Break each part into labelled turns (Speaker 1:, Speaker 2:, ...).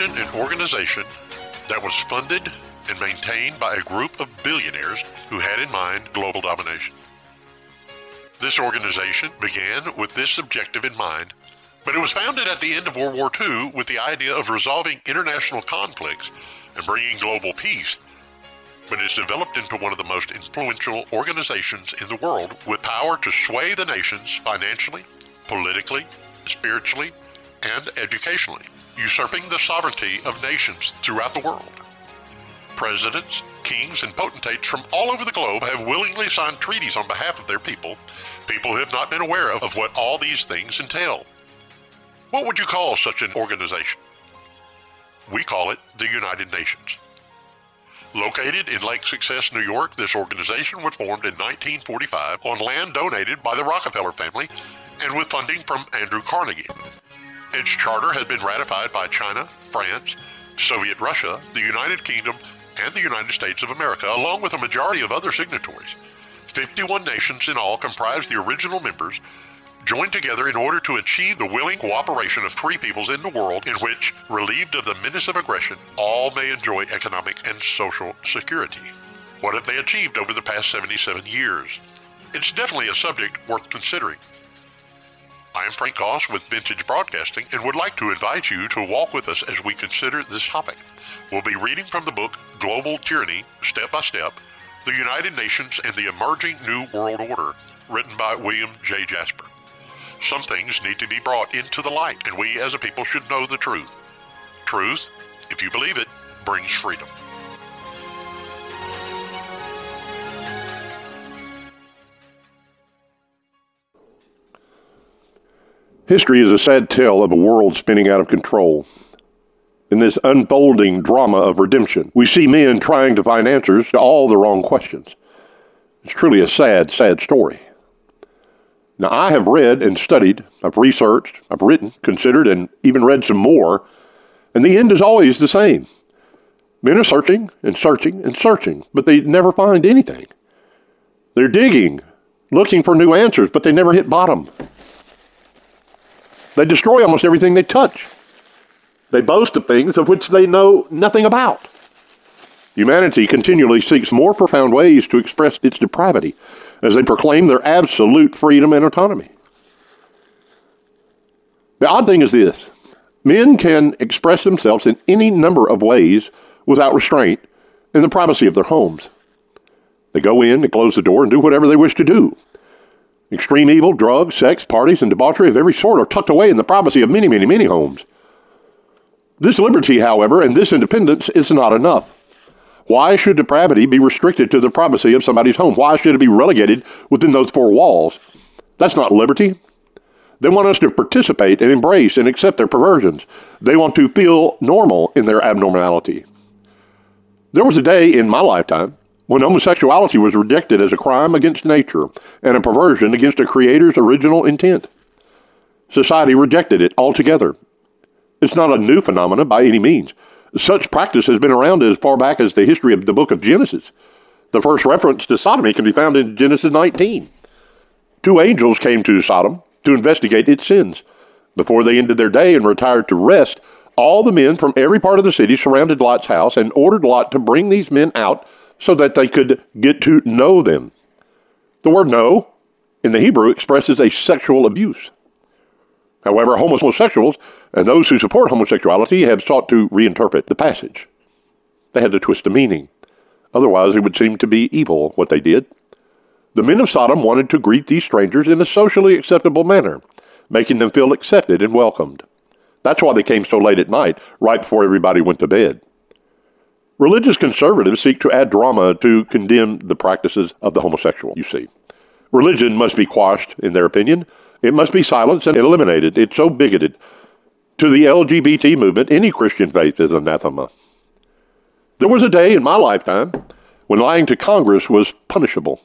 Speaker 1: Imagine an organization that was funded and maintained by a group of billionaires who had in mind global domination. This organization began with this objective in mind, but it was founded at the end of World War II with the idea of resolving international conflicts and bringing global peace. But it's developed into one of the most influential organizations in the world with power to sway the nations financially, politically, spiritually, and educationally, usurping the sovereignty of nations throughout the world. Presidents, kings, and potentates from all over the globe have willingly signed treaties on behalf of their people, people who have not been aware of, of what all these things entail. What would you call such an organization? We call it the United Nations. Located in Lake Success, New York, this organization was formed in 1945 on land donated by the Rockefeller family and with funding from Andrew Carnegie. Its charter has been ratified by China, France, Soviet Russia, the United Kingdom, and the United States of America, along with a majority of other signatories. 51 nations in all comprise the original members, joined together in order to achieve the willing cooperation of free peoples in the world in which, relieved of the menace of aggression, all may enjoy economic and social security. What have they achieved over the past 77 years? It's definitely a subject worth considering. I am Frank Goss with Vintage Broadcasting and would like to invite you to walk with us as we consider this topic. We'll be reading from the book Global Tyranny, Step by Step, The United Nations and the Emerging New World Order, written by William J. Jasper. Some things need to be brought into the light, and we as a people should know the truth. Truth, if you believe it, brings freedom.
Speaker 2: History is a sad tale of a world spinning out of control. In this unfolding drama of redemption, we see men trying to find answers to all the wrong questions. It's truly a sad, sad story. Now, I have read and studied, I've researched, I've written, considered, and even read some more, and the end is always the same. Men are searching and searching and searching, but they never find anything. They're digging, looking for new answers, but they never hit bottom. They destroy almost everything they touch. They boast of things of which they know nothing about. Humanity continually seeks more profound ways to express its depravity as they proclaim their absolute freedom and autonomy. The odd thing is this men can express themselves in any number of ways without restraint in the privacy of their homes. They go in, they close the door, and do whatever they wish to do. Extreme evil, drugs, sex, parties, and debauchery of every sort are tucked away in the privacy of many, many, many homes. This liberty, however, and this independence is not enough. Why should depravity be restricted to the privacy of somebody's home? Why should it be relegated within those four walls? That's not liberty. They want us to participate and embrace and accept their perversions. They want to feel normal in their abnormality. There was a day in my lifetime when homosexuality was rejected as a crime against nature and a perversion against a creator's original intent. Society rejected it altogether. It's not a new phenomenon by any means. Such practice has been around as far back as the history of the book of Genesis. The first reference to sodomy can be found in Genesis 19. Two angels came to Sodom to investigate its sins. Before they ended their day and retired to rest, all the men from every part of the city surrounded Lot's house and ordered Lot to bring these men out so that they could get to know them. The word know in the Hebrew expresses a sexual abuse. However, homosexuals and those who support homosexuality have sought to reinterpret the passage. They had to twist the meaning. Otherwise, it would seem to be evil what they did. The men of Sodom wanted to greet these strangers in a socially acceptable manner, making them feel accepted and welcomed. That's why they came so late at night, right before everybody went to bed. Religious conservatives seek to add drama to condemn the practices of the homosexual, you see. Religion must be quashed, in their opinion. It must be silenced and eliminated. It's so bigoted. To the LGBT movement, any Christian faith is anathema. There was a day in my lifetime when lying to Congress was punishable,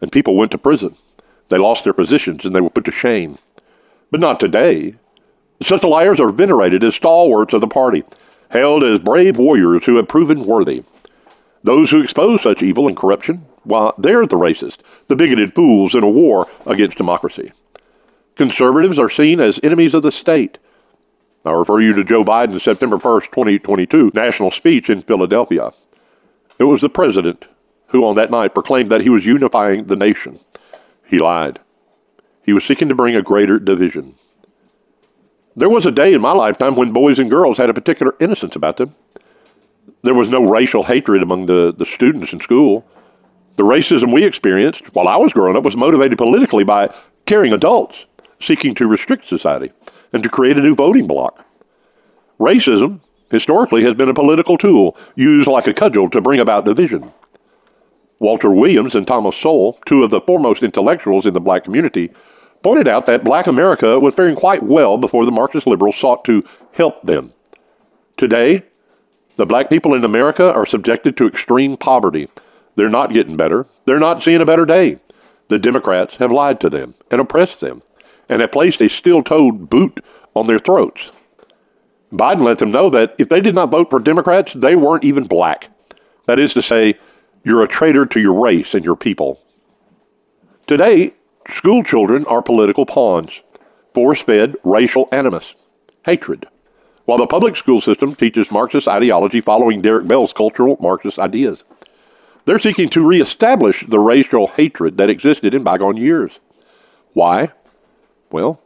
Speaker 2: and people went to prison. They lost their positions and they were put to shame. But not today. Such liars are venerated as stalwarts of the party held as brave warriors who have proven worthy. Those who expose such evil and corruption, why, they're the racist, the bigoted fools in a war against democracy. Conservatives are seen as enemies of the state. I refer you to Joe Biden's September 1st, 2022 national speech in Philadelphia. It was the president who on that night proclaimed that he was unifying the nation. He lied. He was seeking to bring a greater division. There was a day in my lifetime when boys and girls had a particular innocence about them. There was no racial hatred among the, the students in school. The racism we experienced while I was growing up was motivated politically by caring adults seeking to restrict society and to create a new voting bloc. Racism, historically, has been a political tool used like a cudgel to bring about division. Walter Williams and Thomas Sowell, two of the foremost intellectuals in the black community, pointed out that black America was faring quite well before the Marxist liberals sought to help them. Today, the black people in America are subjected to extreme poverty. They're not getting better. They're not seeing a better day. The Democrats have lied to them and oppressed them and have placed a steel toed boot on their throats. Biden let them know that if they did not vote for Democrats, they weren't even black. That is to say, you're a traitor to your race and your people. Today, school children are political pawns, force fed racial animus, hatred, while the public school system teaches Marxist ideology following Derek Bell's cultural Marxist ideas. They're seeking to reestablish the racial hatred that existed in bygone years. Why? Well,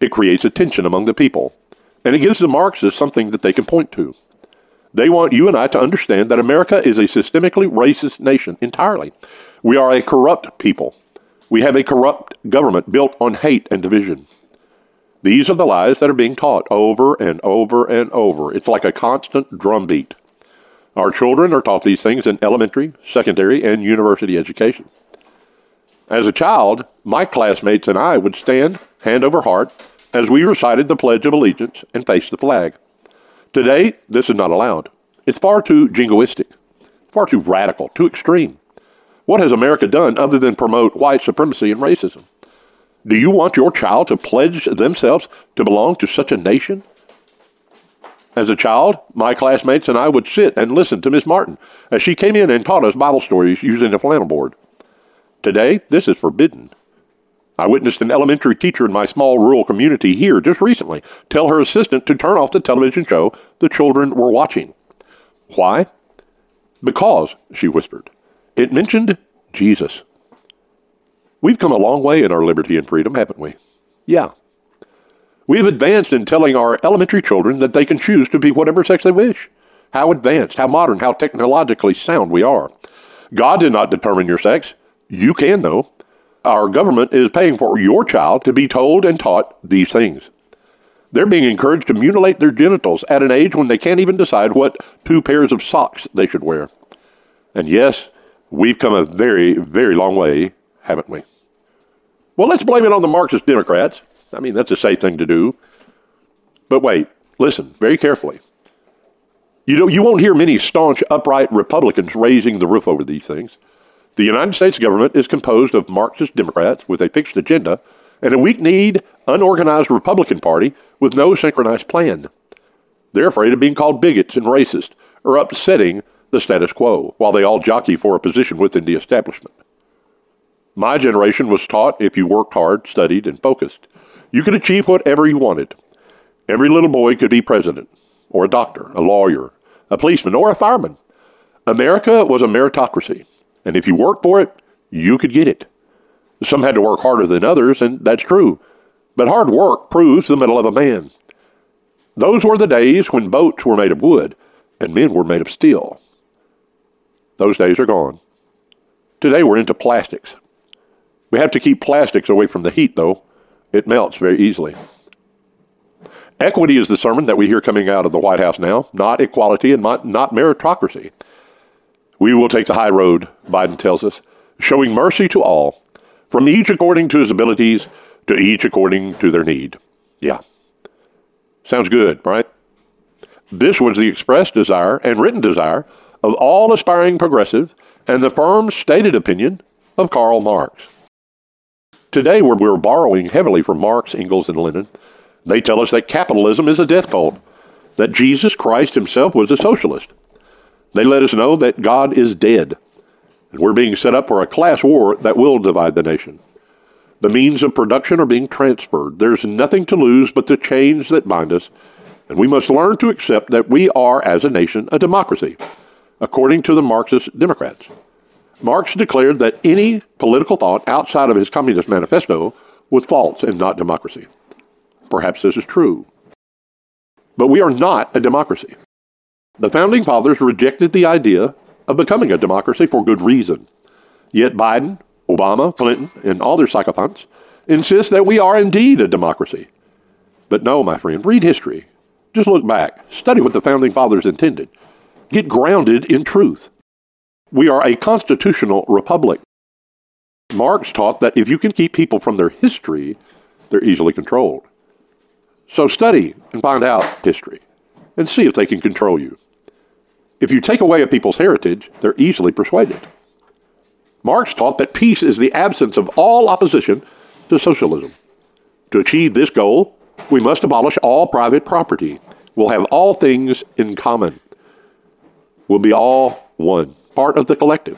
Speaker 2: it creates a tension among the people, and it gives the Marxists something that they can point to. They want you and I to understand that America is a systemically racist nation entirely. We are a corrupt people. We have a corrupt government built on hate and division. These are the lies that are being taught over and over and over. It's like a constant drumbeat. Our children are taught these things in elementary, secondary, and university education. As a child, my classmates and I would stand, hand over heart, as we recited the Pledge of Allegiance and faced the flag. Today, this is not allowed. It's far too jingoistic, far too radical, too extreme. What has America done other than promote white supremacy and racism? Do you want your child to pledge themselves to belong to such a nation? As a child, my classmates and I would sit and listen to Miss Martin as she came in and taught us Bible stories using a flannel board. Today, this is forbidden. I witnessed an elementary teacher in my small rural community here just recently tell her assistant to turn off the television show the children were watching. Why? Because, she whispered, it mentioned Jesus. We've come a long way in our liberty and freedom, haven't we? Yeah. We've advanced in telling our elementary children that they can choose to be whatever sex they wish. How advanced, how modern, how technologically sound we are. God did not determine your sex. You can, though. Our government is paying for your child to be told and taught these things. They're being encouraged to mutilate their genitals at an age when they can't even decide what two pairs of socks they should wear. And yes, we've come a very, very long way, haven't we? Well, let's blame it on the Marxist Democrats. I mean, that's a safe thing to do. But wait, listen very carefully. You, know, you won't hear many staunch, upright Republicans raising the roof over these things. The United States government is composed of Marxist Democrats with a fixed agenda and a weak kneed, unorganized Republican Party with no synchronized plan. They're afraid of being called bigots and racist or upsetting the status quo while they all jockey for a position within the establishment. My generation was taught if you worked hard, studied, and focused, you could achieve whatever you wanted. Every little boy could be president, or a doctor, a lawyer, a policeman, or a fireman. America was a meritocracy. And if you worked for it, you could get it. Some had to work harder than others, and that's true. But hard work proves the mettle of a man. Those were the days when boats were made of wood and men were made of steel. Those days are gone. Today we're into plastics. We have to keep plastics away from the heat, though. It melts very easily. Equity is the sermon that we hear coming out of the White House now, not equality and not, not meritocracy. We will take the high road, Biden tells us, showing mercy to all, from each according to his abilities, to each according to their need. Yeah. Sounds good, right? This was the expressed desire and written desire of all aspiring progressives and the firm stated opinion of Karl Marx. Today, we're, we're borrowing heavily from Marx, Engels, and Lenin. They tell us that capitalism is a death cult, that Jesus Christ himself was a socialist, they let us know that God is dead, and we're being set up for a class war that will divide the nation. The means of production are being transferred. There's nothing to lose but the chains that bind us, And we must learn to accept that we are, as a nation, a democracy, according to the Marxist Democrats. Marx declared that any political thought outside of his Communist Manifesto was false and not democracy. Perhaps this is true. But we are not a democracy. The Founding Fathers rejected the idea of becoming a democracy for good reason. Yet Biden, Obama, Clinton, and all their sycophants insist that we are indeed a democracy. But no, my friend, read history. Just look back. Study what the Founding Fathers intended. Get grounded in truth. We are a constitutional republic. Marx taught that if you can keep people from their history, they're easily controlled. So study and find out history and see if they can control you. If you take away a people's heritage, they're easily persuaded. Marx taught that peace is the absence of all opposition to socialism. To achieve this goal, we must abolish all private property. We'll have all things in common. We'll be all one, part of the collective.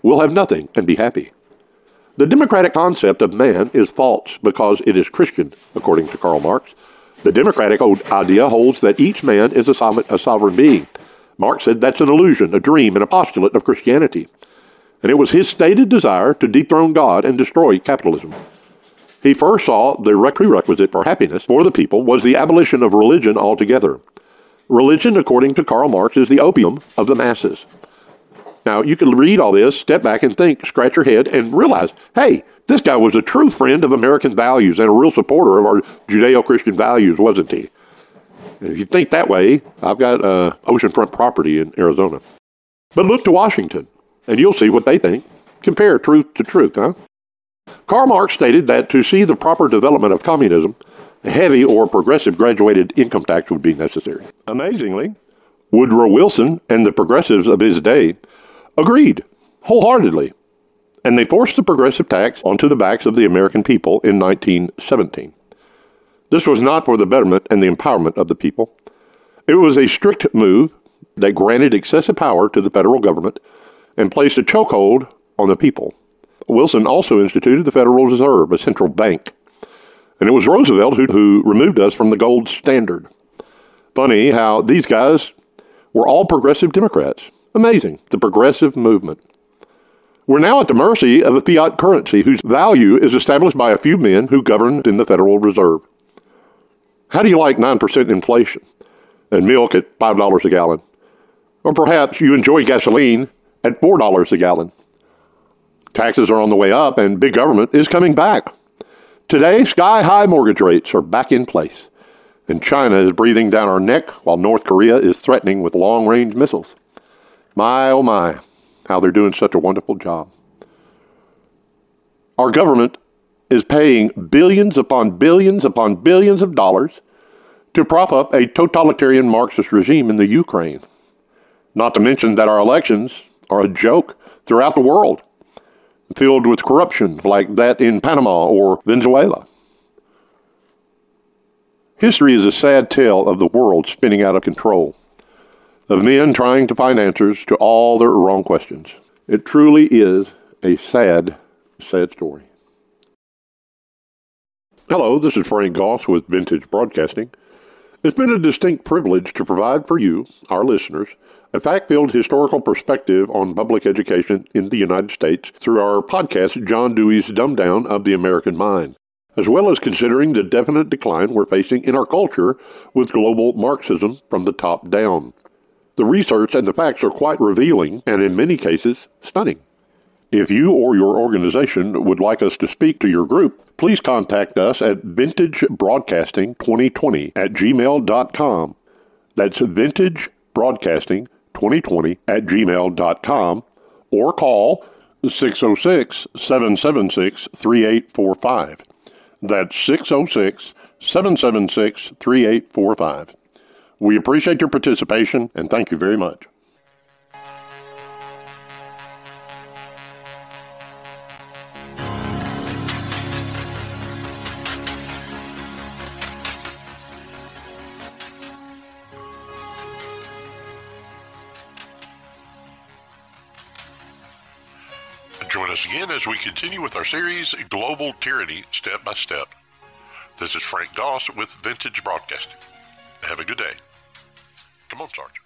Speaker 2: We'll have nothing and be happy. The democratic concept of man is false because it is Christian, according to Karl Marx. The democratic idea holds that each man is a sovereign, a sovereign being. Marx said that's an illusion, a dream, and a postulate of Christianity. And it was his stated desire to dethrone God and destroy capitalism. He first saw the prerequisite for happiness for the people was the abolition of religion altogether. Religion, according to Karl Marx, is the opium of the masses. Now, you can read all this, step back and think, scratch your head, and realize hey, this guy was a true friend of American values and a real supporter of our Judeo Christian values, wasn't he? And if you think that way, I've got uh, oceanfront property in Arizona. But look to Washington, and you'll see what they think. Compare truth to truth, huh? Karl Marx stated that to see the proper development of communism, heavy or progressive graduated income tax would be necessary. Amazingly, Woodrow Wilson and the progressives of his day agreed wholeheartedly, and they forced the progressive tax onto the backs of the American people in 1917. This was not for the betterment and the empowerment of the people. It was a strict move that granted excessive power to the federal government and placed a chokehold on the people. Wilson also instituted the Federal Reserve, a central bank. And it was Roosevelt who, who removed us from the gold standard. Funny how these guys were all progressive Democrats. Amazing, the progressive movement. We're now at the mercy of a fiat currency whose value is established by a few men who govern in the Federal Reserve. How do you like 9% inflation and milk at $5 a gallon? Or perhaps you enjoy gasoline at $4 a gallon. Taxes are on the way up and big government is coming back. Today, sky high mortgage rates are back in place. And China is breathing down our neck while North Korea is threatening with long range missiles. My oh my, how they're doing such a wonderful job. Our government is paying billions upon billions upon billions of dollars to prop up a totalitarian Marxist regime in the Ukraine. Not to mention that our elections are a joke throughout the world, filled with corruption like that in Panama or Venezuela. History is a sad tale of the world spinning out of control, of men trying to find answers to all their wrong questions. It truly is a sad, sad story. Hello, this is Frank Goss with Vintage Broadcasting. It's been a distinct privilege to provide for you, our listeners, a fact filled historical perspective on public education in the United States through our podcast, John Dewey's Dumb Down of the American Mind, as well as considering the definite decline we're facing in our culture with global Marxism from the top down. The research and the facts are quite revealing and, in many cases, stunning. If you or your organization would like us to speak to your group, please contact us at vintagebroadcasting2020 at gmail.com. That's vintage broadcasting 2020 at gmail.com or call 606 776 3845. That's 606 776 3845. We appreciate your participation and thank you very much.
Speaker 1: Us again as we continue with our series, Global Tyranny Step by Step. This is Frank Goss with Vintage Broadcasting. Have a good day. Come on, Sarge.